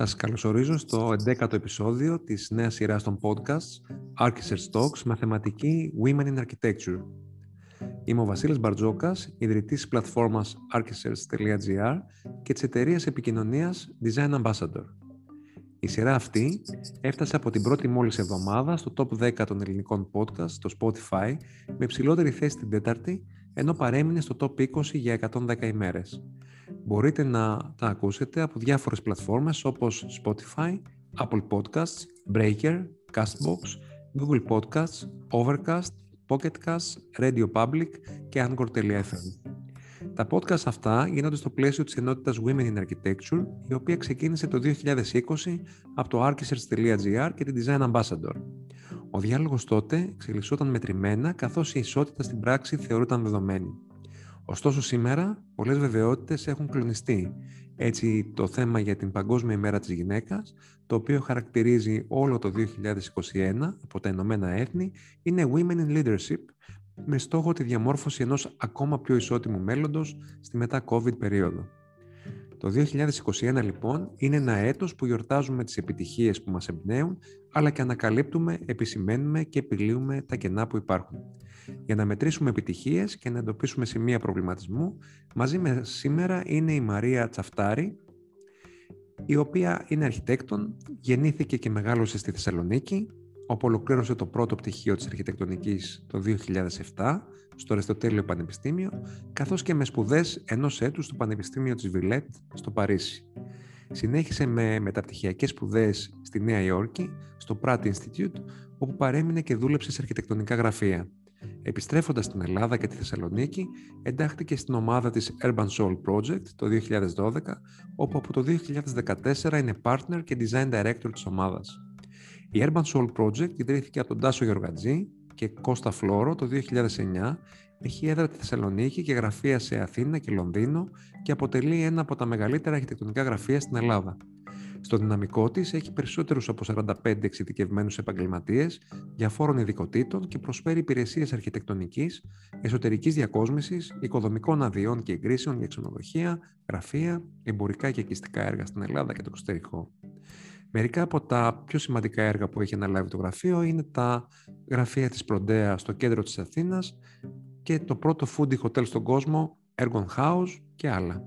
Σας καλωσορίζω στο 11ο επεισόδιο της νέας σειράς των podcasts Architects Talks με θεματική Women in Architecture. Είμαι ο Βασίλης Μπαρτζόκας, ιδρυτής της πλατφόρμας architects.gr και της εταιρείας επικοινωνίας Design Ambassador. Η σειρά αυτή έφτασε από την πρώτη μόλις εβδομάδα στο top 10 των ελληνικών podcast στο Spotify με υψηλότερη θέση την τέταρτη, ενώ παρέμεινε στο top 20 για 110 ημέρες. Μπορείτε να τα ακούσετε από διάφορες πλατφόρμες όπως Spotify, Apple Podcasts, Breaker, Castbox, Google Podcasts, Overcast, Pocket Casts, Radio Public και Anchor.fm. Τα podcast αυτά γίνονται στο πλαίσιο της ενότητας Women in Architecture, η οποία ξεκίνησε το 2020 από το architects.gr και την Design Ambassador. Ο διάλογος τότε εξελισσόταν μετρημένα, καθώς η ισότητα στην πράξη θεωρούταν δεδομένη. Ωστόσο σήμερα, πολλές βεβαιότητες έχουν κλονιστεί. Έτσι, το θέμα για την Παγκόσμια ημέρα της γυναίκας, το οποίο χαρακτηρίζει όλο το 2021 από τα Ηνωμένα Έθνη, είναι Women in Leadership, με στόχο τη διαμόρφωση ενός ακόμα πιο ισότιμου μέλλοντος στη μετά-COVID περίοδο. Το 2021 λοιπόν είναι ένα έτος που γιορτάζουμε τις επιτυχίες που μας εμπνέουν, αλλά και ανακαλύπτουμε, επισημαίνουμε και επιλύουμε τα κενά που υπάρχουν. Για να μετρήσουμε επιτυχίες και να εντοπίσουμε σημεία προβληματισμού, μαζί με σήμερα είναι η Μαρία Τσαφτάρη, η οποία είναι αρχιτέκτον, γεννήθηκε και μεγάλωσε στη Θεσσαλονίκη, όπου ολοκλήρωσε το πρώτο πτυχίο της αρχιτεκτονικής το 2007 στο Αριστοτέλειο Πανεπιστήμιο, καθώς και με σπουδές ενός έτους στο Πανεπιστήμιο της Βιλέτ στο Παρίσι. Συνέχισε με μεταπτυχιακές σπουδές στη Νέα Υόρκη, στο Pratt Institute, όπου παρέμεινε και δούλεψε σε αρχιτεκτονικά γραφεία. Επιστρέφοντας στην Ελλάδα και τη Θεσσαλονίκη, εντάχθηκε στην ομάδα της Urban Soul Project το 2012, όπου από το 2014 είναι partner και design director της ομάδας. Η Urban Soul Project ιδρύθηκε από τον Τάσο Γεωργατζή και Κώστα Φλόρο το 2009, έχει έδρα τη Θεσσαλονίκη και γραφεία σε Αθήνα και Λονδίνο και αποτελεί ένα από τα μεγαλύτερα αρχιτεκτονικά γραφεία στην Ελλάδα. Στο δυναμικό της έχει περισσότερους από 45 εξειδικευμένους επαγγελματίες διαφόρων ειδικοτήτων και προσφέρει υπηρεσίες αρχιτεκτονικής, εσωτερικής διακόσμησης, οικοδομικών αδειών και εγκρίσεων για ξενοδοχεία, γραφεία, εμπορικά και οικιστικά έργα στην Ελλάδα και το εξωτερικό. Μερικά από τα πιο σημαντικά έργα που έχει αναλάβει το γραφείο είναι τα γραφεία της Προντέα στο κέντρο της Αθήνας και το πρώτο foodie hotel στον κόσμο, Ergon House και άλλα.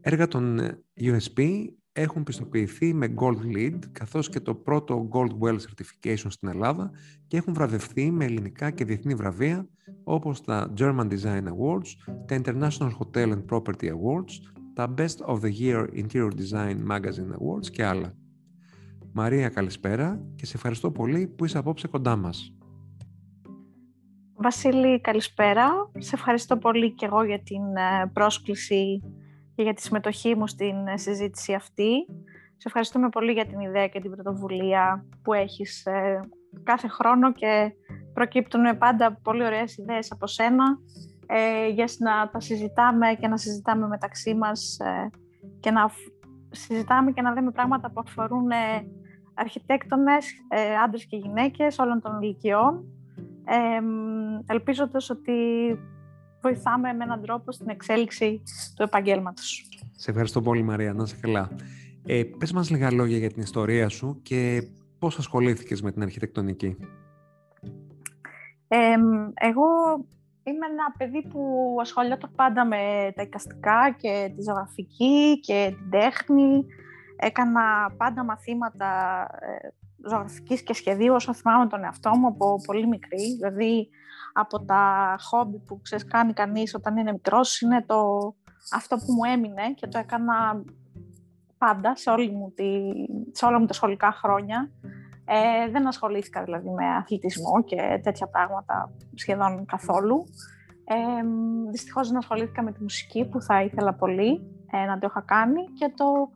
Έργα των USP έχουν πιστοποιηθεί με Gold Lead καθώς και το πρώτο Gold Well Certification στην Ελλάδα και έχουν βραβευθεί με ελληνικά και διεθνή βραβεία όπως τα German Design Awards, τα International Hotel and Property Awards, τα Best of the Year Interior Design Magazine Awards και άλλα. Μαρία, καλησπέρα και σε ευχαριστώ πολύ που είσαι απόψε κοντά μας. Βασίλη, καλησπέρα. Σε ευχαριστώ πολύ και εγώ για την ε, πρόσκληση και για τη συμμετοχή μου στην ε, συζήτηση αυτή. Σε ευχαριστούμε πολύ για την ιδέα και την πρωτοβουλία που έχεις ε, κάθε χρόνο και προκύπτουν πάντα πολύ ωραίες ιδέες από σένα για να τα συζητάμε και να συζητάμε μεταξύ μας και να συζητάμε και να λέμε πράγματα που αφορούν αρχιτέκτονες, ε, άντρες και γυναίκες όλων των ηλικιών, ε, ελπίζοντας ότι βοηθάμε με έναν τρόπο στην εξέλιξη του επαγγέλματος. Σε ευχαριστώ πολύ Μαρία, να είσαι καλά. Ε, πες μας λίγα λόγια για την ιστορία σου και πώς ασχολήθηκες με την αρχιτεκτονική. εγώ είμαι ένα παιδί που ασχολιόταν πάντα με τα εικαστικά και τη ζωγραφική και την τέχνη Έκανα πάντα μαθήματα ε, ζωγραφικής και σχεδίου όσο θυμάμαι τον εαυτό μου από πολύ μικρή. Δηλαδή από τα χόμπι που ξέρεις κάνει κανείς όταν είναι μικρός είναι το, αυτό που μου έμεινε και το έκανα πάντα σε, όλη μου τη, σε όλα μου τα σχολικά χρόνια. Ε, δεν ασχολήθηκα δηλαδή με αθλητισμό και τέτοια πράγματα σχεδόν καθόλου. Ε, δυστυχώς δεν ασχολήθηκα με τη μουσική που θα ήθελα πολύ ε, να το είχα κάνει και το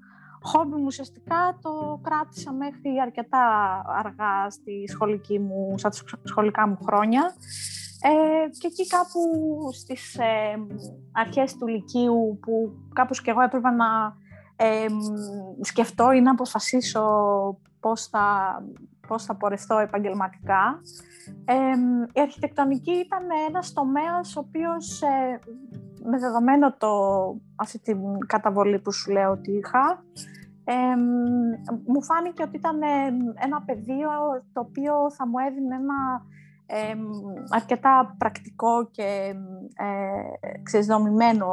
χόμπι μου ουσιαστικά το κράτησα μέχρι αρκετά αργά στη σχολική μου, στα σχολικά μου χρόνια. Ε, και εκεί κάπου στις ε, αρχές του Λυκείου που κάπως και εγώ έπρεπε να ε, σκεφτώ ή να αποφασίσω πώς θα, πώς θα πορευτώ επαγγελματικά. Ε, η αρχιτεκτονική ήταν ένας τομέας ο οποίος ε, με δεδομένο το, αυτή την καταβολή που σου λέω ότι είχα, μου φάνηκε ότι ήταν ένα πεδίο το οποίο θα μου έδινε ένα αρκετά πρακτικό και ε, ξεσδομημένο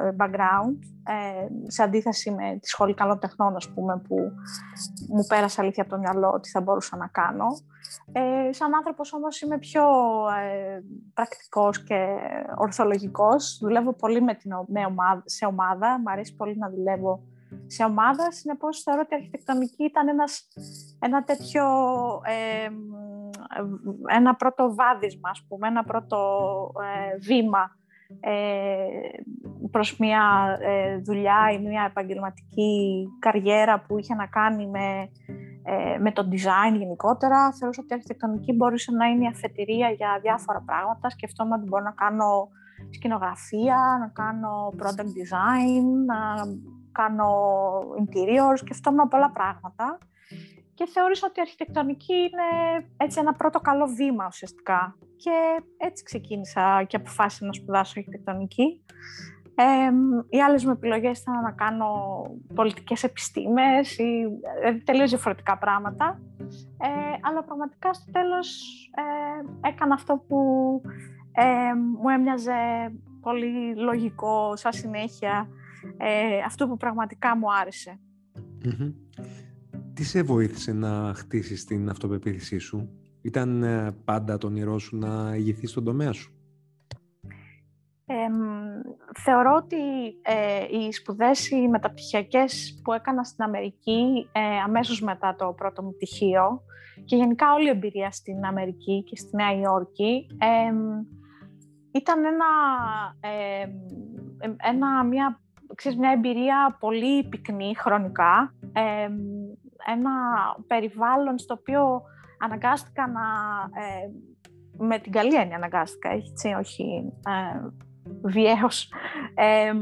ε, background ε, σε αντίθεση με τη σχολή καλών τεχνών, ας πούμε, που μου πέρασε αλήθεια από το μυαλό ότι θα μπορούσα να κάνω. Ε, σαν άνθρωπος όμως είμαι πιο ε, πρακτικός και ορθολογικός. Δουλεύω πολύ με την, ομάδα, σε ομάδα. Μ' αρέσει πολύ να δουλεύω σε ομάδα. Συνεπώς θεωρώ ότι η αρχιτεκτονική ήταν ένας, ένα τέτοιο ένα πρώτο βάδισμα, ας πούμε, ένα πρώτο ε, βήμα ε, προς μια ε, δουλειά ή μια επαγγελματική καριέρα που είχε να κάνει με, ε, με το design γενικότερα. Θεωρούσα ότι η αρχιτεκτονική μπορούσε να είναι η αφετηρία για διάφορα πράγματα. Σκεφτόμουν ότι μπορώ να κάνω σκηνογραφία, να κάνω product design, να κάνω interior, σκεφτόμουν πολλά πράγματα και θεώρησα ότι η αρχιτεκτονική είναι έτσι ένα πρώτο καλό βήμα ουσιαστικά. Και έτσι ξεκίνησα και αποφάσισα να σπουδάσω αρχιτεκτονική. Ε, οι άλλες μου επιλογές ήταν να κάνω πολιτικές επιστήμες ή ε, τελείως διαφορετικά πράγματα. Ε, αλλά πραγματικά στο τέλος ε, έκανα αυτό που ε, μου έμοιαζε πολύ λογικό, σαν συνέχεια, ε, αυτό που πραγματικά μου αρεσε τι σε βοήθησε να χτίσεις την αυτοπεποίθησή σου; Ήταν ε, πάντα το όνειρό σου να ηγηθείς στον τομέα σου; θεωρώ ότι ε, οι σπουδές οι μεταπτυχιακές που έκανα στην Αμερική ε, αμέσως μετά το πρώτο μου πτυχίο και γενικά όλη η εμπειρία στην Αμερική και στη Νέα Υόρκη ήταν ένα, ένα, μια, ξέρεις, μια εμπειρία πολύ πυκνή χρονικά ένα περιβάλλον στο οποίο αναγκάστηκα να... Ε, με την καλή έννοια αναγκάστηκα, έτσι, όχι ε, βιαίως. Ε,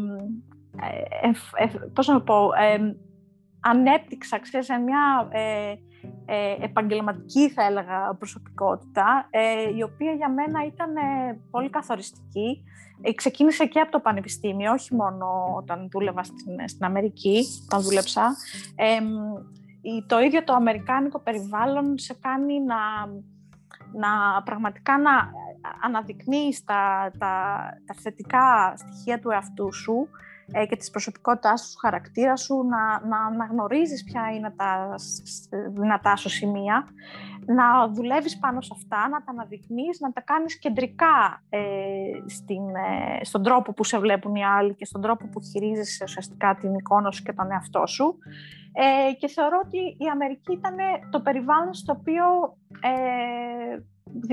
πώς να πω, ανέπτυξα, ξέρεις, σε μια επαγγελματική, θα έλεγα, προσωπικότητα, η οποία για μένα ήταν πολύ καθοριστική. Ξεκίνησε και από το πανεπιστήμιο, όχι μόνο όταν δούλευα στην, στην Αμερική, όταν δούλεψα το ίδιο το αμερικάνικο περιβάλλον σε κάνει να, να πραγματικά να αναδεικνύεις τα, τα, τα θετικά στοιχεία του εαυτού σου ε, και της προσωπικότητάς σου, του χαρακτήρα σου, να, να αναγνωρίζεις ποια είναι τα δυνατά σου σημεία, να δουλεύεις πάνω σε αυτά, να τα αναδεικνύεις, να τα κάνεις κεντρικά ε, στην, ε, στον τρόπο που σε βλέπουν οι άλλοι και στον τρόπο που χειρίζεσαι ουσιαστικά την εικόνα σου και τον εαυτό σου. Ε, και θεωρώ ότι η Αμερική ήταν το περιβάλλον στο οποίο ε,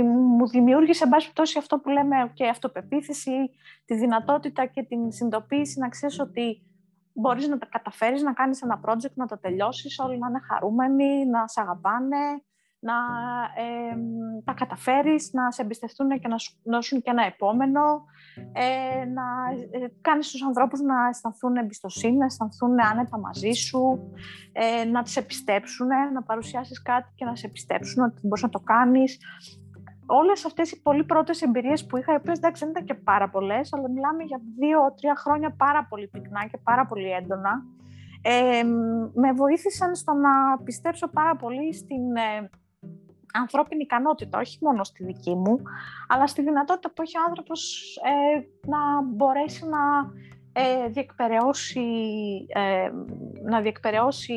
μου δημιούργησε, εν πάση περιπτώσει, αυτό που λέμε και αυτοπεποίθηση, τη δυνατότητα και την συνειδητοποίηση να ξέρεις ότι μπορείς να τα καταφέρεις, να κάνεις ένα project, να το τελειώσεις, όλοι να είναι χαρούμενοι, να σε αγαπάνε, να ε, τα καταφέρεις, να σε εμπιστευτούν και να σου δώσουν και ένα επόμενο, ε, να ε, κάνεις τους ανθρώπους να αισθανθούν εμπιστοσύνη, να αισθανθούν άνετα μαζί σου, ε, να τις επιστέψουν, να παρουσιάσεις κάτι και να σε επιστέψουν ότι μπορείς να το κάνεις. Όλες αυτές οι πολύ πρώτες εμπειρίες που είχα, οι οποίες δεν ήταν και πάρα πολλές, αλλά μιλάμε για δύο-τρία χρόνια πάρα πολύ πυκνά και πάρα πολύ έντονα, ε, με βοήθησαν στο να πιστέψω πάρα πολύ στην ε, ανθρώπινη ικανότητα, όχι μόνο στη δική μου, αλλά στη δυνατότητα που έχει ο άνθρωπος ε, να μπορέσει να ε, διεκπαιρεώσει, ε, να διεκπαιρεώσει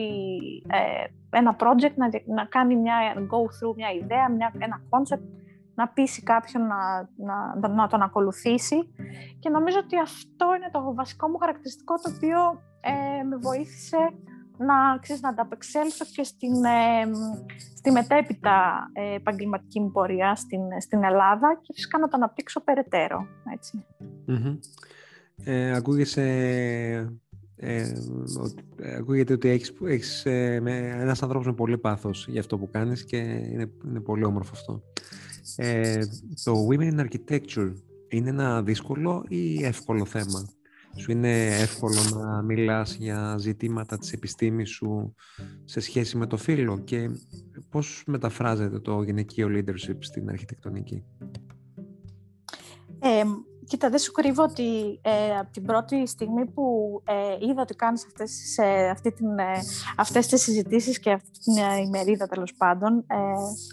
ε, ένα project, να, να κάνει μια go through μια ιδέα, μια, ένα concept, να πείσει κάποιον να, να, να τον ακολουθήσει. Και νομίζω ότι αυτό είναι το βασικό μου χαρακτηριστικό το οποίο ε, με βοήθησε να, ξέρεις, να ανταπεξέλθω και στην, ε, στη μετέπειτα ε, επαγγελματική μου πορεία στην, στην Ελλάδα και φυσικά να το αναπτύξω περαιτέρω. Έτσι. Mm-hmm. Ε, ακούγεσαι, ε, ακούγεται ότι έχεις, έχεις ε, με, ένας άνθρωπος με πολύ πάθος για αυτό που κάνεις και είναι, είναι πολύ όμορφο αυτό. Ε, το Women in Architecture είναι ένα δύσκολο ή εύκολο θέμα; Σου είναι εύκολο να μιλάς για ζητήματα της επιστήμης σου σε σχέση με το φύλλο και πώς μεταφράζεται το γυναικείο leadership στην αρχιτεκτονική; Ε, κοίτα, δεν σου κρύβω ότι ε, από την πρώτη στιγμή που ε, είδα ότι κάνεις αυτές, ε, αυτή την, ε, αυτές τις συζητήσεις και αυτή την ε, ημερίδα τέλος πάντων, ε,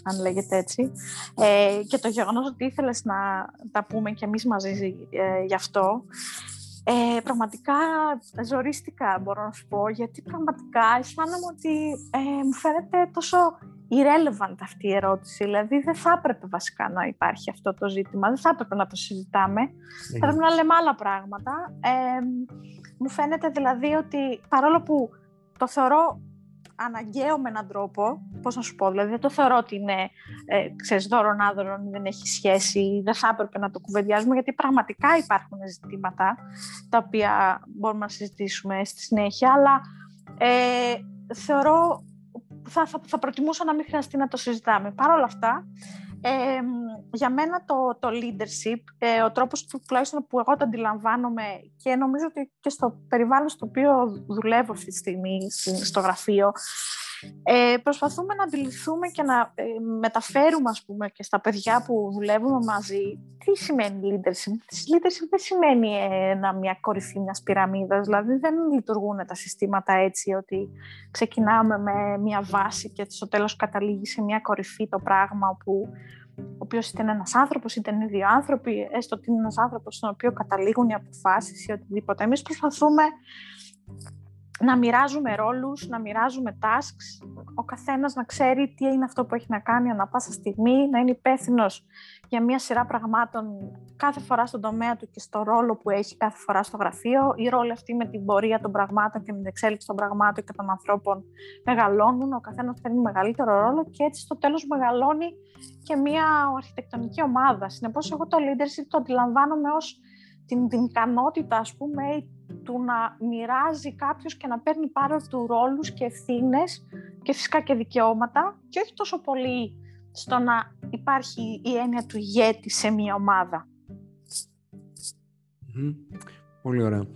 αν λέγεται έτσι, και το γεγονός ότι ήθελες να τα πούμε κι εμείς μαζί γι' αυτό, ε, πραγματικά ζορίστηκα μπορώ να σου πω, γιατί πραγματικά αισθάνομαι ότι ε, μου φαίνεται τόσο irrelevant αυτή η ερώτηση. Δηλαδή δεν θα έπρεπε βασικά να υπάρχει αυτό το ζήτημα, δεν θα έπρεπε να το συζητάμε, θα πρέπει να λέμε άλλα πράγματα. Ε, μου φαίνεται δηλαδή ότι παρόλο που το θεωρώ αναγκαίο με έναν τρόπο, πώς να σου πω, δηλαδή δεν το θεωρώ ότι είναι, ε, ξέρεις, δώρον άδωρον, δεν έχει σχέση, δεν θα έπρεπε να το κουβεντιάζουμε, γιατί πραγματικά υπάρχουν ζητήματα τα οποία μπορούμε να συζητήσουμε στη συνέχεια, αλλά ε, θεωρώ, θα, θα, θα προτιμούσα να μην χρειαστεί να το συζητάμε. Παρ' όλα αυτά, για μένα το, το leadership, ε, ο τρόπος του, τουλάχιστον που εγώ το αντιλαμβάνομαι και νομίζω ότι και στο περιβάλλον στο οποίο δουλεύω αυτή τη στιγμή στο γραφείο, ε, προσπαθούμε να αντιληφθούμε και να ε, μεταφέρουμε ας πούμε, και στα παιδιά που δουλεύουμε μαζί τι σημαίνει leadership. Leadership δεν σημαίνει ένα, μια κορυφή μιας πυραμίδας, δηλαδή δεν λειτουργούν τα συστήματα έτσι ότι ξεκινάμε με μια βάση και στο τέλος καταλήγει σε μια κορυφή το πράγμα όπου ο οποίος είτε είναι ένας άνθρωπος, είτε είναι δύο άνθρωποι, έστω ότι είναι ένας άνθρωπος στον οποίο καταλήγουν οι αποφάσεις ή οτιδήποτε. Εμείς προσπαθούμε να μοιράζουμε ρόλους, να μοιράζουμε tasks, ο καθένας να ξέρει τι είναι αυτό που έχει να κάνει ανά πάσα στιγμή, να είναι υπεύθυνο για μια σειρά πραγμάτων κάθε φορά στον τομέα του και στο ρόλο που έχει κάθε φορά στο γραφείο. Οι ρόλοι αυτοί με την πορεία των πραγμάτων και με την εξέλιξη των πραγμάτων και των ανθρώπων μεγαλώνουν, ο καθένας παίρνει μεγαλύτερο ρόλο και έτσι στο τέλος μεγαλώνει και μια αρχιτεκτονική ομάδα. Συνεπώς εγώ το leadership το αντιλαμβάνομαι ως την, την ικανότητα ας πούμε του να μοιράζει κάποιος και να παίρνει πάρα του ρόλους και ευθύνες και φυσικά και δικαιώματα και όχι τόσο πολύ στο να υπάρχει η έννοια του ηγέτη σε μια ομάδα. Πολύ ωραία.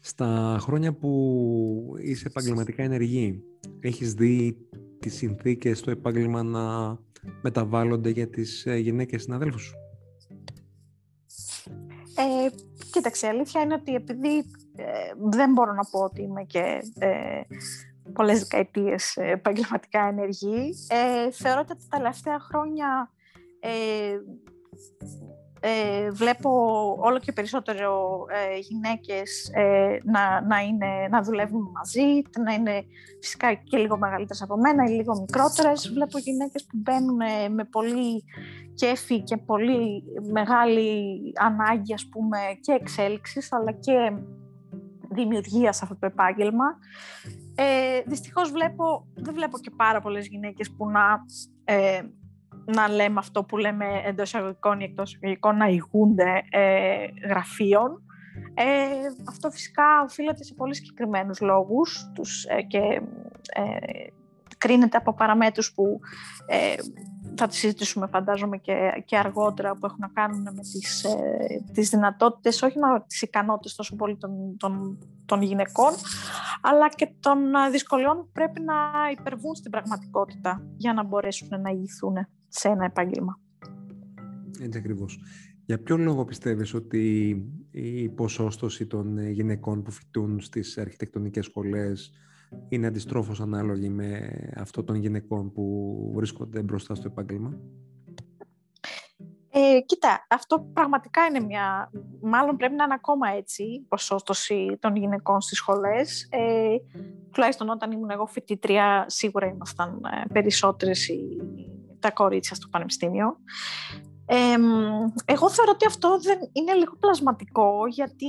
Στα χρόνια που είσαι επαγγελματικά ενεργή, έχεις δει τις συνθήκες στο επάγγελμα να μεταβάλλονται για τις ε, γυναίκες συναδέλφους σου; Ε, κοίταξε, η αλήθεια είναι ότι επειδή ε, δεν μπορώ να πω ότι είμαι και ε, πολλές δεκαετίες επαγγελματικά ενεργή, ε, θεωρώ ότι τα τελευταία χρόνια ε, ε, βλέπω όλο και περισσότερο ε, γυναίκες ε, να, να, είναι, να δουλεύουν μαζί, να είναι φυσικά και λίγο μεγαλύτερες από μένα ή λίγο μικρότερες. Βλέπω γυναίκες που μπαίνουν ε, με πολύ κέφι και πολύ μεγάλη ανάγκη ας πούμε και εξέλιξης αλλά και δημιουργίας σε αυτό το επάγγελμα. Ε, δυστυχώς βλέπω, δεν βλέπω και πάρα πολλές γυναίκες που να ε, να λέμε αυτό που λέμε εντός εισαγωγικών ή εκτός εισαγωγικών να ηγούνται ε, γραφείων. Ε, αυτό φυσικά οφείλεται σε πολύ συγκεκριμένους λόγους τους, ε, και ε, κρίνεται από παραμέτρους που ε, θα τις συζητήσουμε φαντάζομαι και, και αργότερα που έχουν να κάνουν με τις, ε, τις δυνατότητες, όχι να τις ικανότητες τόσο πολύ των, των, των γυναικών, αλλά και των δυσκολιών που πρέπει να υπερβούν στην πραγματικότητα για να μπορέσουν να ηγηθούν σε ένα επάγγελμα. Έτσι ακριβώς. Για ποιο λόγο πιστεύεις ότι η ποσόστοση των ε, γυναικών που φοιτούν στις αρχιτεκτονικές σχολές είναι αντιστρόφως ανάλογη με αυτό των γυναικών που βρίσκονται μπροστά στο επάγγελμα. Ε, κοίτα, αυτό πραγματικά είναι μια... Μάλλον πρέπει να είναι ακόμα έτσι η ποσόστοση των γυναικών στις σχολές. Ε, τουλάχιστον όταν ήμουν εγώ φοιτήτρια, σίγουρα ήμασταν ε, περισσότερες οι τα κορίτσια στο πανεπιστήμιο. Εγώ θεωρώ ότι αυτό δεν είναι λίγο πλασματικό γιατί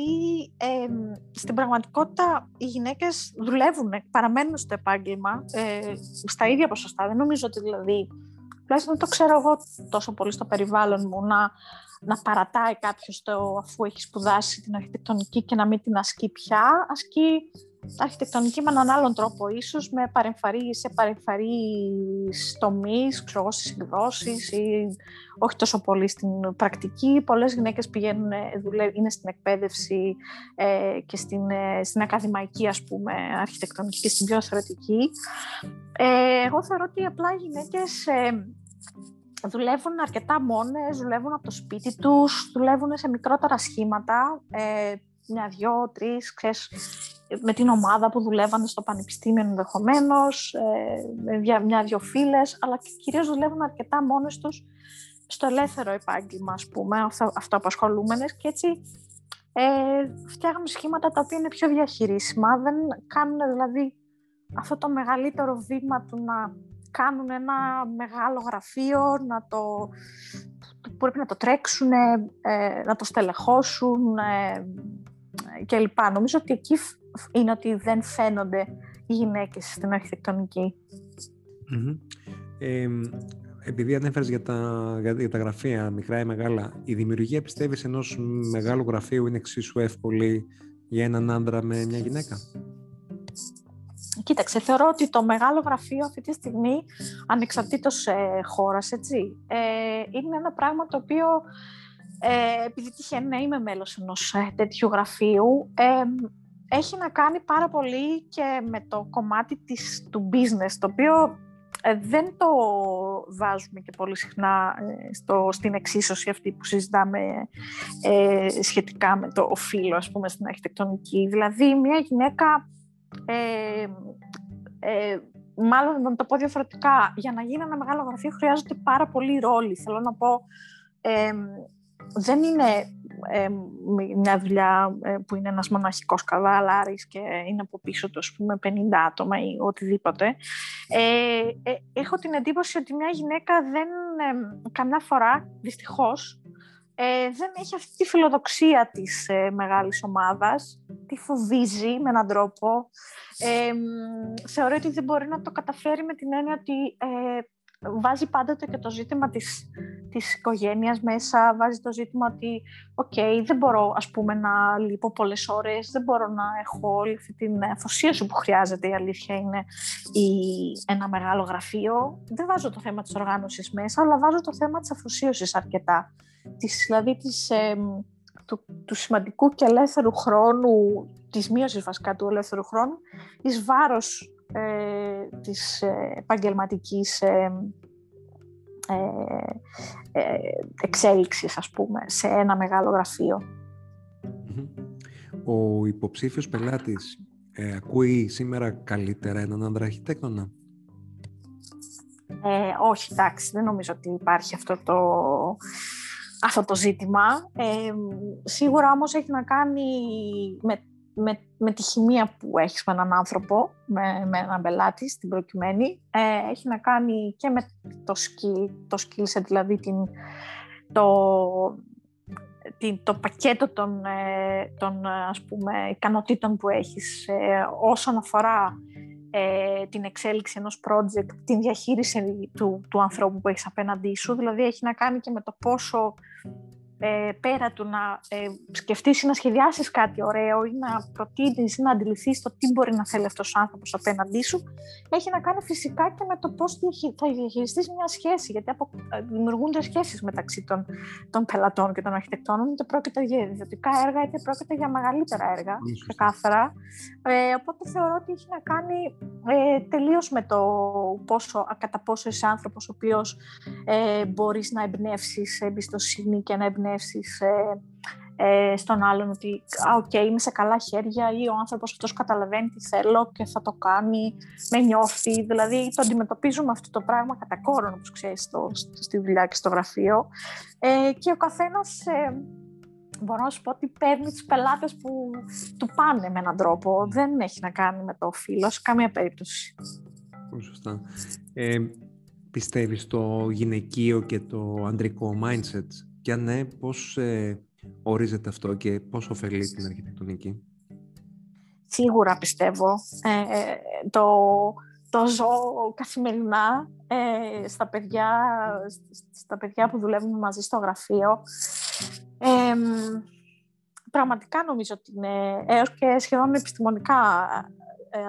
στην πραγματικότητα οι γυναίκες δουλεύουν, παραμένουν στο επάγγελμα ε, στα ίδια ποσοστά. Δεν νομίζω ότι δηλαδή, τουλάχιστον δεν το ξέρω εγώ τόσο πολύ στο περιβάλλον μου, να, να παρατάει κάποιος το αφού έχει σπουδάσει την αρχιτεκτονική και να μην την ασκεί πια. Ασκεί αρχιτεκτονική με έναν άλλον τρόπο ίσως, με παρεμφαρή, σε παρεμφαρείς τομείς, ξέρω εγώ, στις εκδόσεις ή όχι τόσο πολύ στην πρακτική. Πολλές γυναίκες πηγαίνουν, είναι στην εκπαίδευση ε, και στην, ε, στην ακαδημαϊκή, ας πούμε, αρχιτεκτονική και στην πιο θεωρητική. Ε, εγώ θεωρώ ότι απλά οι γυναίκες... Ε, δουλεύουν αρκετά μόνες, δουλεύουν από το σπίτι τους, δουλεύουν σε μικρότερα σχήματα, ε, μια, δυο, τρεις, ξέρεις, με την ομάδα που δουλεύαν στο πανεπιστήμιο ενδεχομένως, ε, μια-δυο φίλες, αλλά και κυρίως δουλεύουν αρκετά μόνες τους στο ελεύθερο επάγγελμα, ας πούμε, αυτοαπασχολούμενες και έτσι ε, φτιάχνουν σχήματα τα οποία είναι πιο διαχειρίσιμα, δεν κάνουν δηλαδή αυτό το μεγαλύτερο βήμα του να κάνουν ένα μεγάλο γραφείο, να το, πρέπει να το τρέξουν, ε, να το στελεχώσουν ε, κλπ. Νομίζω ότι εκεί είναι ότι δεν φαίνονται οι γυναίκες στην αρχιτεκτονικη Ε, επειδή ανέφερες για τα, για, τα γραφεία, μικρά ή μεγάλα, η δημιουργία πιστεύεις ενός μεγάλου γραφείου είναι εξίσου εύκολη για έναν άντρα με μια γυναίκα; Κοίταξε, θεωρώ ότι το μεγάλο γραφείο αυτή τη στιγμή, ανεξαρτήτως ε, χώρας, έτσι, ε, είναι ένα πράγμα το οποίο, ε, επειδή τυχαίνει να είμαι μέλος ενός ε, τέτοιου γραφείου, ε, έχει να κάνει πάρα πολύ και με το κομμάτι της, του business, το οποίο ε, δεν το βάζουμε και πολύ συχνά ε, στο, στην εξίσωση αυτή που συζητάμε ε, σχετικά με το οφείλο, ας πούμε, στην αρχιτεκτονική. Δηλαδή, μια γυναίκα, ε, ε, μάλλον να το πω διαφορετικά, για να γίνει ένα μεγάλο γραφείο χρειάζονται πάρα πολλοί ρόλοι. Θέλω να πω, δεν είναι μια δουλειά ε, που είναι ένας μοναχικός καβάλαρης και είναι από πίσω του, ας πούμε, 50 άτομα ή οτιδήποτε. Ε, ε, έχω την εντύπωση ότι μια γυναίκα δεν, καμιά φορά, δυστυχώς, δεν έχει αυτή τη φιλοδοξία της μεγάλης ομάδας, τη φοβίζει με έναν τρόπο. Ε, θεωρεί ότι δεν μπορεί να το καταφέρει με την έννοια ότι βάζει πάντοτε και το ζήτημα της, της οικογένειας μέσα, βάζει το ζήτημα ότι οκ, δεν μπορώ ας πούμε να λείπω πολλές ώρες, δεν μπορώ να έχω όλη αυτή την αφοσίωση που χρειάζεται, η αλήθεια είναι η, ένα μεγάλο γραφείο. Δεν βάζω το θέμα της οργάνωσης μέσα, αλλά βάζω το θέμα της αφοσίωσης αρκετά. Της, δηλαδή της, του, του σημαντικού και ελεύθερου χρόνου, της μείωσης βασικά του ελεύθερου χρόνου, εις βάρος ε, της ε, επαγγελματικής ε, ε, εξέλιξης, ας πούμε, σε ένα μεγάλο Ο υποψήφιος πελάτης ε, ακούει σήμερα καλύτερα έναν άντρα αρχιτέκτονα. Ε, όχι, εντάξει, δεν νομίζω ότι υπάρχει αυτό το, αυτό το ζήτημα. Ε, σίγουρα όμως έχει να κάνει με με, με τη χημεία που έχεις με έναν άνθρωπο, με, με έναν πελάτη στην προκειμένη, ε, έχει να κάνει και με το skill, το skill set, δηλαδή την, το, την, το πακέτο των, ε, των ας πούμε, ικανοτήτων που έχεις ε, όσον αφορά ε, την εξέλιξη ενός project, την διαχείριση του, του ανθρώπου που έχεις απέναντί σου, δηλαδή έχει να κάνει και με το πόσο ε, πέρα του να ε, σκεφτείς ή να σχεδιάσεις κάτι ωραίο ή να προτείνεις ή να αντιληφθείς το τι μπορεί να θέλει αυτός ο άνθρωπος απέναντί σου, έχει να κάνει φυσικά και με το πώς θα διαχειριστείς μια σχέση, γιατί απο, ε, δημιουργούνται σχέσεις μεταξύ των, των πελατών και των αρχιτεκτών, είτε πρόκειται για ιδιωτικά έργα, είτε πρόκειται για μεγαλύτερα έργα, ξεκάθαρα. Ε, οπότε θεωρώ ότι έχει να κάνει ε, τελείως με το πόσο, κατά πόσο είσαι άνθρωπος ο οποίος ε, μπορείς να εμπνεύσεις εμπιστοσύνη και να εμπνεύσει ε, στον άλλον ότι οκ, είμαι σε καλά χέρια ή ο άνθρωπος αυτός καταλαβαίνει τι θέλω και θα το κάνει, με νιώθει. Δηλαδή το αντιμετωπίζουμε αυτό το πράγμα κατά κόρον, όπως ξέρεις, στο, στη δουλειά και στο γραφείο. Ε, και ο καθένας, ε, μπορώ να σου πω ότι παίρνει τους πελάτες που του πάνε με έναν τρόπο. Δεν έχει να κάνει με το φίλος σε καμία περίπτωση. Πολύ σωστά. Ε, πιστεύεις στο γυναικείο και το αντρικό mindset και αν ναι, πώς ε, ορίζεται αυτό και πώς ωφελεί την αρχιτεκτονική; Σίγουρα πιστεύω. Ε, ε, το, το ζω καθημερινά ε, στα, παιδιά, στα παιδιά που δουλεύουν μαζί στο γραφείο. πραγματικά νομίζω ότι είναι έως και σχεδόν επιστημονικά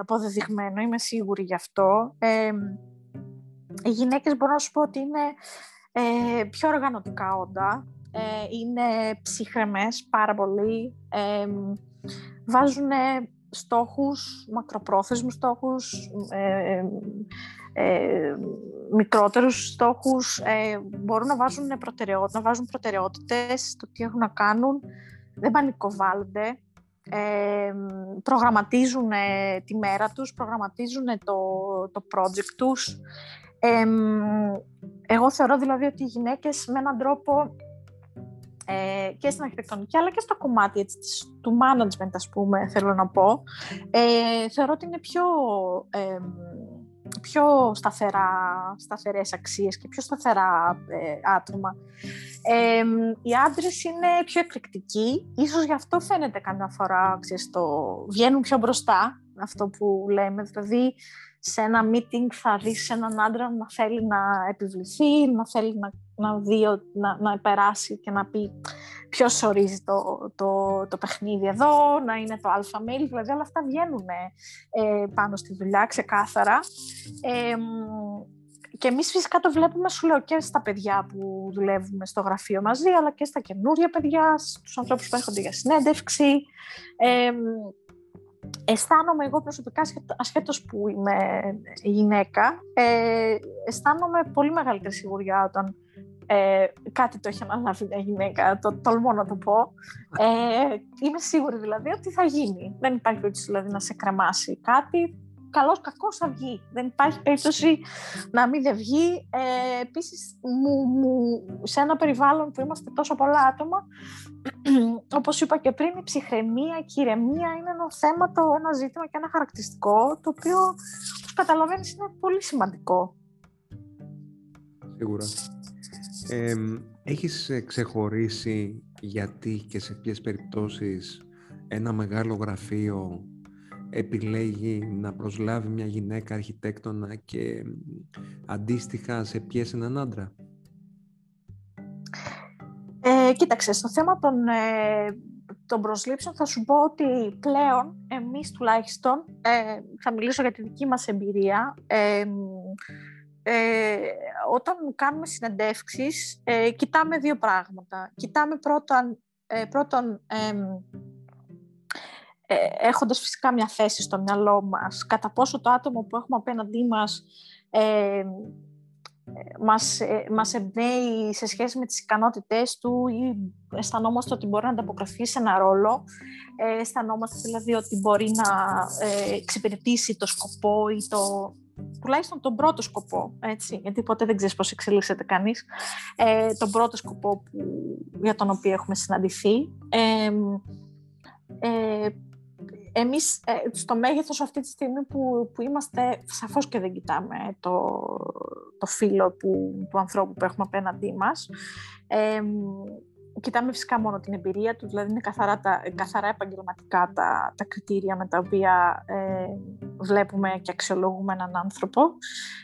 αποδεδειγμένο, είμαι σίγουρη γι' αυτό. οι γυναίκες μπορώ να σου πω ότι είναι ε, πιο οργανωτικά όντα, ε, είναι ψυχρεμές πάρα πολύ, ε, βάζουν στόχους, μακροπρόθεσμους στόχους, ε, ε, μικρότερους στόχους. Ε, μπορούν να βάζουν, προτεραιότητες, να βάζουν προτεραιότητες στο τι έχουν να κάνουν, δεν πανικοβάλλονται, ε, προγραμματίζουν τη μέρα τους, προγραμματίζουν το, το project τους. Ε, εγώ θεωρώ δηλαδή ότι οι γυναίκες με έναν τρόπο ε, και στην αρχιτεκτονική αλλά και στο κομμάτι έτσι, του management ας πούμε θέλω να πω ε, θεωρώ ότι είναι πιο ε, πιο σταθερά, σταθερές αξίες και πιο σταθερά ε, άτομα. Ε, οι άντρες είναι πιο εκρηκτικοί, ίσως γι' αυτό φαίνεται καμιά φορά, ξέρεις, το... βγαίνουν πιο μπροστά, αυτό που λέμε, δηλαδή σε ένα meeting θα δεις έναν άντρα να θέλει να επιβληθεί, να θέλει να, να δει, να, να περάσει και να πει ποιος ορίζει το, το, το παιχνίδι εδώ, να είναι το αλφα mail, δηλαδή όλα αυτά βγαίνουν ε, πάνω στη δουλειά ξεκάθαρα. Ε, και εμείς φυσικά το βλέπουμε, σου λέω, και στα παιδιά που δουλεύουμε στο γραφείο μαζί, αλλά και στα καινούρια παιδιά, στους ανθρώπους που έρχονται για συνέντευξη. Ε, αισθάνομαι εγώ προσωπικά, ασχέτως που είμαι γυναίκα, ε, αισθάνομαι πολύ μεγαλύτερη σιγουριά όταν ε, κάτι το έχει αναλάβει μια γυναίκα, το τολμώ να το πω. Ε, είμαι σίγουρη δηλαδή ότι θα γίνει. Δεν υπάρχει περίπτωση δηλαδή να σε κρεμάσει κάτι. Καλός κακός θα βγει. Δεν υπάρχει περίπτωση να μην δεν βγει. Ε, Επίσης, σε ένα περιβάλλον που είμαστε τόσο πολλά άτομα, όπως είπα και πριν, η ψυχραιμία και η ηρεμία είναι ένα θέμα, το, ένα ζήτημα και ένα χαρακτηριστικό, το οποίο, όπως καταλαβαίνεις, είναι πολύ σημαντικό. Σίγουρα. Ε, έχεις ξεχωρίσει γιατί και σε ποιες περιπτώσεις ένα μεγάλο γραφείο επιλέγει να προσλάβει μια γυναίκα αρχιτέκτονα και αντίστοιχα σε ποιες έναν άντρα; Ε, κοίταξε, στο θέμα των, ε, των προσλήψεων θα σου πω ότι πλέον εμείς τουλάχιστον, ε, θα μιλήσω για τη δική μας εμπειρία, ε, ε, όταν κάνουμε συνεντεύξεις, ε, κοιτάμε δύο πράγματα. Κοιτάμε πρώτον, ε, πρώτον ε, έχοντας φυσικά μια θέση στο μυαλό μας, κατά πόσο το άτομο που έχουμε απέναντί μας ε, μας, ε, μας εμπνέει σε σχέση με τις ικανότητές του ή αισθανόμαστε ότι μπορεί να ανταποκριθεί σε ένα ρόλο. Ε, αισθανόμαστε δηλαδή ότι μπορεί να ε, εξυπηρετήσει το σκοπό ή το, τουλάχιστον τον πρώτο σκοπό, έτσι, γιατί ποτέ δεν ξέρεις πώς εξελίσσεται κανείς, ε, τον πρώτο σκοπό που, για τον οποίο έχουμε συναντηθεί. Ε, ε, εμείς ε, στο μέγεθος αυτή τη στιγμή που, που είμαστε, σαφώς και δεν κοιτάμε το, το φύλλο που, του ανθρώπου που έχουμε απέναντί μας. Ε, κοιτάμε φυσικά μόνο την εμπειρία του, δηλαδή είναι καθαρά, τα, καθαρά επαγγελματικά τα, τα κριτήρια με τα οποία ε, βλέπουμε και αξιολογούμε έναν άνθρωπο.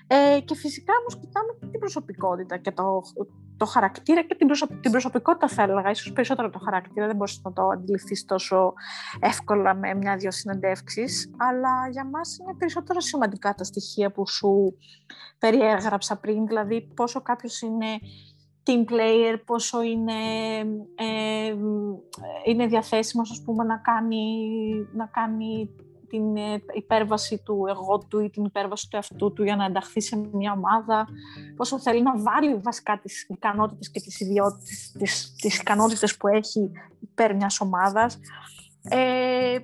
Ε, και φυσικά όμως κοιτάμε την προσωπικότητα και το, το χαρακτήρα και την, την προσωπικότητα θα έλεγα, ίσως περισσότερο το χαρακτήρα, δεν μπορείς να το αντιληφθείς τόσο εύκολα με μια-δυο συνεντεύξεις, αλλά για μας είναι περισσότερο σημαντικά τα στοιχεία που σου περιέγραψα πριν, δηλαδή πόσο κάποιος είναι team player, πόσο είναι, ε, είναι διαθέσιμος ας πούμε, να, κάνει, να κάνει την ε, υπέρβαση του εγώ του ή την υπέρβαση του εαυτού του για να ενταχθεί σε μια ομάδα, πόσο θέλει να βάλει βασικά τις ικανότητες και τις ιδιότητες, τις, τις ικανότητες που έχει υπέρ μιας ομάδας. Ε,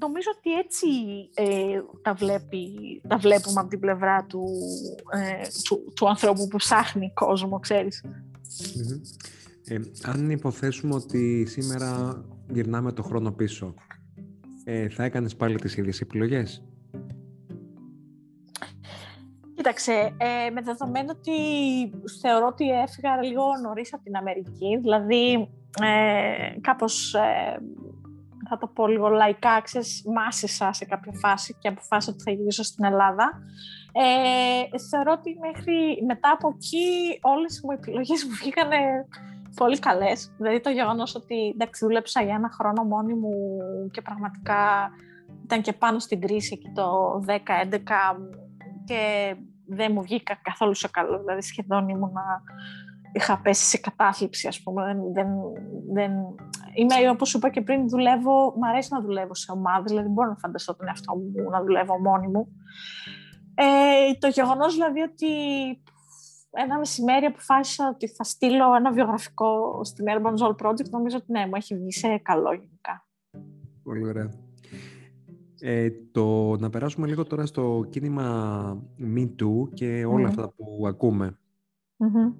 νομίζω ότι έτσι ε, τα, βλέπει, τα βλέπουμε από την πλευρά του, ε, του, του ανθρώπου που ψάχνει κόσμο, ξέρεις. Ε, αν υποθέσουμε ότι σήμερα γυρνάμε το χρόνο πίσω, ε, θα έκανες πάλι τις ίδιες επιλογές; Κοίταξε, ε, με δεδομένο ότι θεωρώ ότι έφυγα λίγο νωρίς από την Αμερική, δηλαδή ε, κάπως, ε, θα το πω λίγο λαϊκά, ξέρεις, μάσησα σε κάποια φάση και αποφάσισα ότι θα γυρίσω στην Ελλάδα. Ε, θεωρώ ότι μέχρι μετά από εκεί όλες μου οι επιλογές μου βγήκαν πολύ καλές. Δηλαδή το γεγονός ότι εντάξει, δούλεψα για ένα χρόνο μόνη μου και πραγματικά ήταν και πάνω στην κρίση εκεί το 10-11 και δεν μου βγήκα καθόλου σε καλό. Δηλαδή σχεδόν ήμουν είχα πέσει σε κατάθλιψη, ας πούμε. Δεν, δεν, δεν... Είμαι, όπως σου είπα και πριν, δουλεύω, μου αρέσει να δουλεύω σε ομάδα, δηλαδή μπορώ να φανταστώ τον εαυτό μου να δουλεύω μόνη μου. Ε, το γεγονός δηλαδή ότι ένα μεσημέρι αποφάσισα ότι θα στείλω ένα βιογραφικό στην Urban Zone Project, νομίζω ότι ναι, μου έχει βγει σε καλό γενικά. Πολύ ωραία. Ε, το, να περάσουμε λίγο τώρα στο κίνημα Me Too και όλα αυτά που ακουμε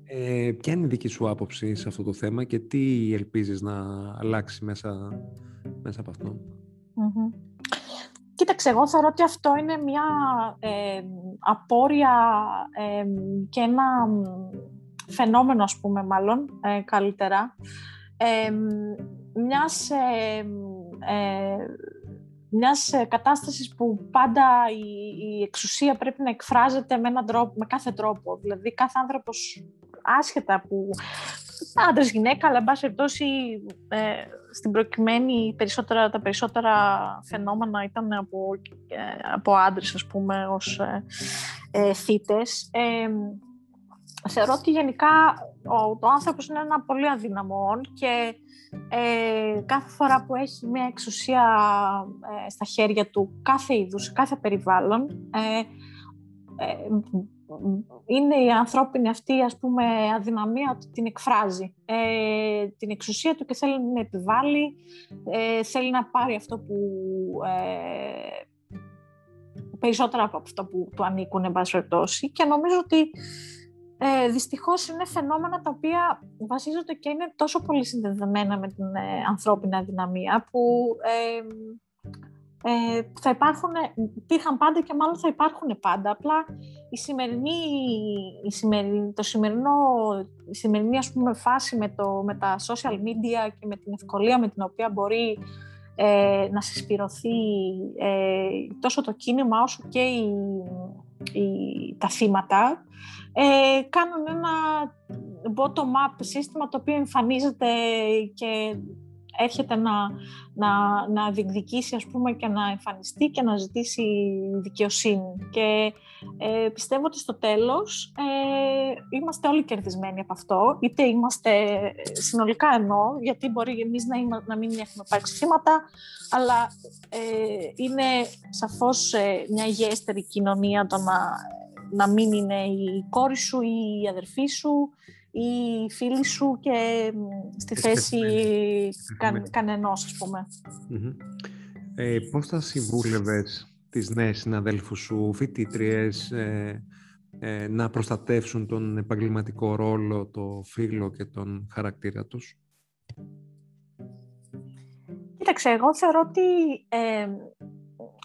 Ε, ποια είναι η δική σου άποψη σε αυτό το θέμα και τι ελπίζεις να αλλάξει μέσα, μέσα από αυτό; Κοίταξε, εγώ θεωρώ ότι αυτό είναι μια ε, απόρρια ε, και ένα φαινόμενο, ας πούμε, μάλλον, ε, καλύτερα, ε, μιας, μιας κατάστασης που πάντα η, εξουσία πρέπει να εκφράζεται με, έναν τρόπο, με κάθε τρόπο. Δηλαδή, κάθε άνθρωπος, άσχετα που άντρας, γυναίκα, αλλά εν πάση περιπτώσει στην προκειμένη περισσότερα, τα περισσότερα φαινόμενα ήταν από, ε, από άντρες, ας πούμε, ως ε, ε θύτες. Ε, θεωρώ ότι γενικά ο, το άνθρωπος είναι ένα πολύ αδυναμόν και ε, κάθε φορά που έχει μια εξουσία στα χέρια του κάθε είδους, κάθε περιβάλλον, είναι η ανθρώπινη αυτή ας πούμε αδυναμία ότι την εκφράζει. Ε, την εξουσία του και θέλει να επιβάλλει ε, θέλει να πάρει αυτό που ε, περισσότερα από αυτό που του ανήκουν εν πάση και νομίζω ότι ε, δυστυχώς είναι φαινόμενα τα οποία βασίζονται και είναι τόσο πολύ συνδεδεμένα με την ε, ανθρώπινη αδυναμία που ε, θα υπάρχουν, υπήρχαν πάντα και μάλλον θα υπάρχουν πάντα. Απλά η σημερινή, η σημερινή, το σημερινό, η σημερινή ας πούμε, φάση με, το, με τα social media και με την ευκολία με την οποία μπορεί ε, να συσπηρωθεί ε, τόσο το κίνημα όσο και η, τα θύματα ε, κάνουν ένα bottom-up σύστημα το οποίο εμφανίζεται και έρχεται να, να, να διεκδικήσει ας πούμε, και να εμφανιστεί και να ζητήσει δικαιοσύνη. Και ε, πιστεύω ότι στο τέλος ε, είμαστε όλοι κερδισμένοι από αυτό, είτε είμαστε συνολικά ενώ, γιατί μπορεί εμείς να, να μην έχουμε υπάρξει θύματα, αλλά ε, είναι σαφώς ε, μια υγιέστερη κοινωνία το να, να μην είναι η κόρη σου ή η αδερφή σου ή φίλοι σου και στη θέση κα, κανενός, ας πούμε. Ε, πώς θα συμβούλευες τις νέες συναδέλφους σου, φοιτήτριες, ε, ε, να προστατεύσουν τον επαγγελματικό ρόλο, το φίλο και τον χαρακτήρα τους; Κοίταξε, εγώ θεωρώ ότι ε,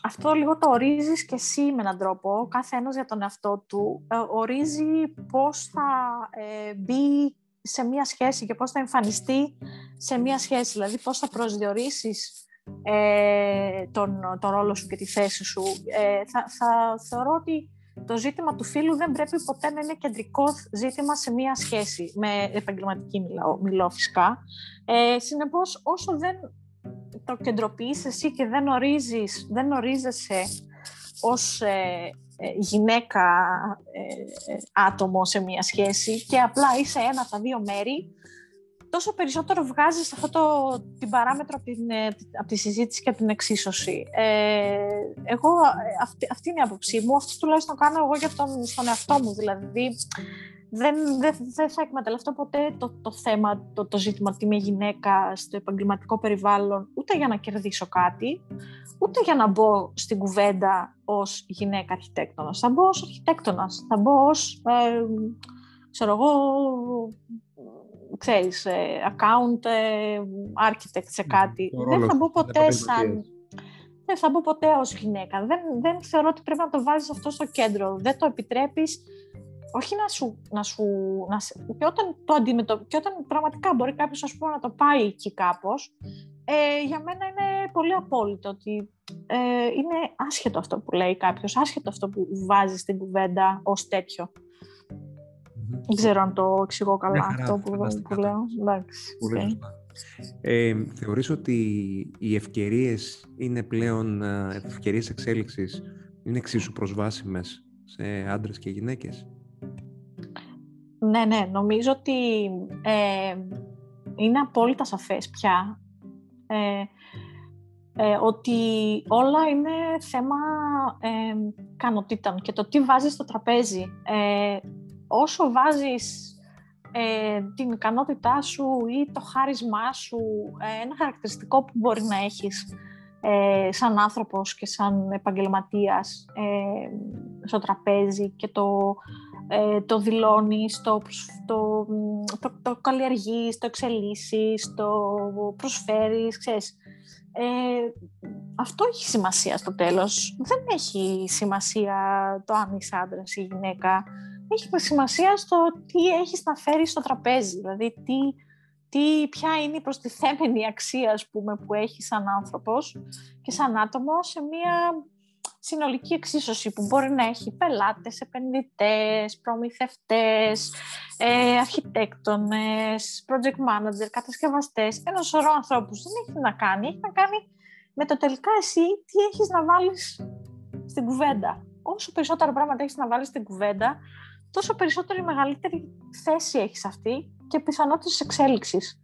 αυτό λίγο το ορίζεις και εσύ με έναν τρόπο, κάθε ένας για τον εαυτό του, ε, ορίζει πώς θα ε, μπει σε μία σχέση και πώς θα εμφανιστεί σε μία σχέση, δηλαδή πώς θα προσδιορίσεις ε, τον, τον ρόλο σου και τη θέση σου. Ε, θα, θα θεωρώ ότι το ζήτημα του φίλου δεν πρέπει ποτέ να είναι κεντρικό ζήτημα σε μία σχέση, με επαγγελματική μιλάω, μιλώ φυσικά. Ε, συνεπώς, όσο δεν το κεντροποιείς εσύ και δεν ορίζεις, δεν ορίζεσαι ως ε, ε, γυναίκα ε, άτομο σε μια σχέση και απλά είσαι ένα από τα δύο μέρη, τόσο περισσότερο βγάζεις αυτό το, την παράμετρο από, την, από τη συζήτηση και από την εξίσωση. εγώ, αυτή, αυτή είναι η άποψή μου, αυτό τουλάχιστον κάνω εγώ για τον, στον εαυτό μου, δηλαδή δεν, δεν, δεν θα εκμεταλλευτώ ποτέ το, το θέμα, το, το ζήτημα ότι είμαι γυναίκα στο επαγγελματικό περιβάλλον, ούτε για να κερδίσω κάτι, ούτε για να μπω στην κουβέντα ως γυναίκα αρχιτέκτονας. Θα μπω ως αρχιτέκτονας, θα μπω ως, ε, ξέρω εγώ, ξέρεις, ε, account ε, architect σε κάτι. δεν θα μπω ποτέ σαν... Δεν θα μπω ποτέ ως γυναίκα. Δεν, δεν θεωρώ ότι πρέπει να το βάζεις αυτό στο κέντρο. Δεν το επιτρέπεις όχι να σου, να σου να, και, όταν το αντιμετω, και όταν πραγματικά μπορεί κάποιος ας πούμε, να το πάει εκεί κάπως, ε, για μένα είναι πολύ απόλυτο ότι ε, είναι άσχετο αυτό που λέει κάποιος, άσχετο αυτό που βάζει στην κουβέντα ως τέτοιο. Δεν ξέρω αν το εξηγώ καλά αυτό που, που λέω. Εντάξει. Okay. Ε, θεωρείς ότι οι ευκαιρίες είναι πλέον ε, ευκαιρίες εξέλιξης είναι εξίσου προσβάσιμες σε άντρες και γυναίκες; Ναι, ναι, νομίζω ότι ε, είναι απόλυτα σαφές πια. Ε, ε, ότι όλα είναι θέμα ε, κανοτήτων και το τι βάζεις στο τραπέζι. Ε, όσο βάζεις ε, την ικανότητά σου ή το χάρισμά σου, ε, ένα χαρακτηριστικό που μπορεί να έχεις ε, σαν άνθρωπος και σαν επαγγελματίας στο τραπέζι και το, το δηλώνεις, το, το, το, το καλλιεργείς, το εξελίσσεις, το προσφέρεις, ξέρεις. αυτό έχει σημασία στο τέλος. Δεν έχει σημασία το αν είσαι άντρας ή γυναίκα έχει σημασία στο τι έχεις να φέρεις στο τραπέζι, δηλαδή τι, τι, ποια είναι η προστιθέμενη αξία ας πούμε, που έχει σαν άνθρωπος και σαν άτομο σε μια συνολική εξίσωση που μπορεί να έχει πελάτες, επενδυτές, προμηθευτές, ε, αρχιτέκτονες, project manager, κατασκευαστές, ένας σωρό ανθρώπους. Δεν έχει να κάνει, έχει να κάνει με το τελικά εσύ τι έχεις να βάλεις στην κουβέντα. Όσο περισσότερα πράγματα έχεις να βάλεις στην κουβέντα, τόσο περισσότερο η μεγαλύτερη θέση έχεις αυτή και πιθανότητες εξέλιξης.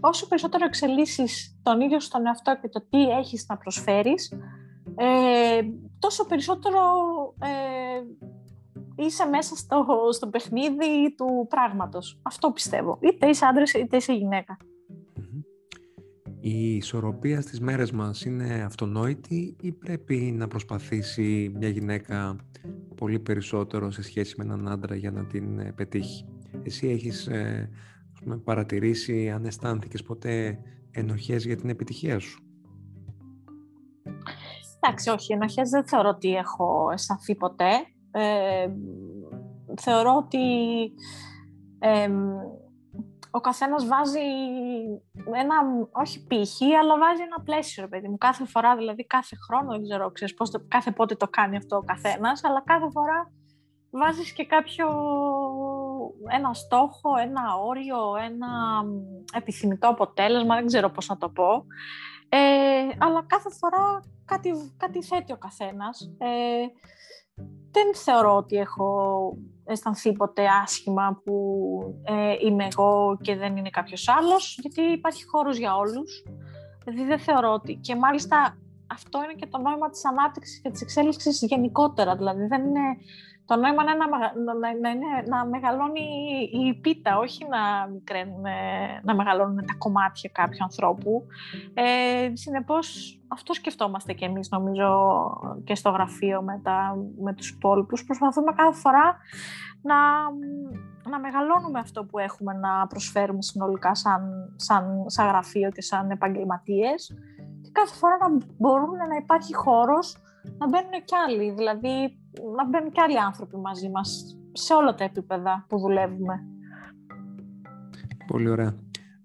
Όσο περισσότερο εξελίσσεις τον ίδιο στον εαυτό και το τι έχεις να προσφέρεις, ε, τόσο περισσότερο ε, είσαι μέσα στο, στο παιχνίδι του πράγματος. Αυτό πιστεύω. Είτε είσαι άντρας είτε είσαι γυναίκα. Η ισορροπία στις μέρες μας είναι αυτονόητη ή πρέπει να προσπαθήσει μια γυναίκα πολύ περισσότερο σε σχέση με έναν άντρα για να την ε, πετύχει; Εσύ έχεις ε, παρατηρήσει αν αισθάνθηκες ποτέ ενοχές για την επιτυχία σου; Εντάξει, όχι, ενοχές δεν θεωρώ ότι έχω αισθανθεί ποτέ. Ε, θεωρώ ότι ο καθένας βάζει ένα, όχι πύχη, αλλά βάζει ένα πλαίσιο, παιδί μου. Κάθε φορά, δηλαδή κάθε χρόνο, δεν ξέρω, ξέρεις πώς το, κάθε πότε το κάνει αυτό ο καθένας, αλλά κάθε φορά βάζεις και κάποιο, ένα στόχο, ένα όριο, ένα επιθυμητό αποτέλεσμα, δεν ξέρω πώς να το πω. Ε, αλλά κάθε φορά κάτι, κάτι θέτει ο καθένας. Ε, δεν θεωρώ ότι έχω αισθανθεί ποτέ άσχημα που ε, είμαι εγώ και δεν είναι κάποιος άλλος, γιατί υπάρχει χώρος για όλους. Δηλαδή δεν θεωρώ ότι... Και μάλιστα αυτό είναι και το νόημα της ανάπτυξης και της εξέλιξης γενικότερα. Δηλαδή δεν είναι το νόημα είναι να, να, να, μεγαλώνει η πίτα, όχι να, να μεγαλώνουν τα κομμάτια κάποιου ανθρώπου. Ε, συνεπώς, αυτό σκεφτόμαστε κι εμείς, νομίζω, και στο γραφείο με, τα, με τους υπόλοιπους. Προσπαθούμε κάθε φορά να, να μεγαλώνουμε αυτό που έχουμε να προσφέρουμε συνολικά σαν, σαν, σαν γραφείο και σαν επαγγελματίες και κάθε φορά να μπορούμε να υπάρχει χώρος να μπαίνουν κι άλλοι, δηλαδή να μπαίνουν κι άλλοι άνθρωποι μαζί μας σε όλα τα επίπεδα που δουλεύουμε. Πολύ ωραία.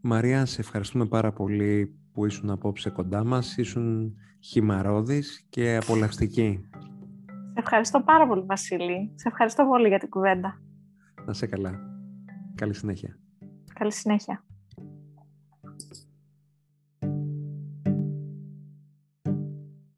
Μαρία, σε ευχαριστούμε πάρα πολύ που ήσουν απόψε κοντά μας. Ήσουν χυμαρόδης και απολαυστική. Σε ευχαριστώ πάρα πολύ, Βασίλη. Σε ευχαριστώ πολύ για την κουβέντα. Να σε καλά. Καλή συνέχεια. Καλή συνέχεια.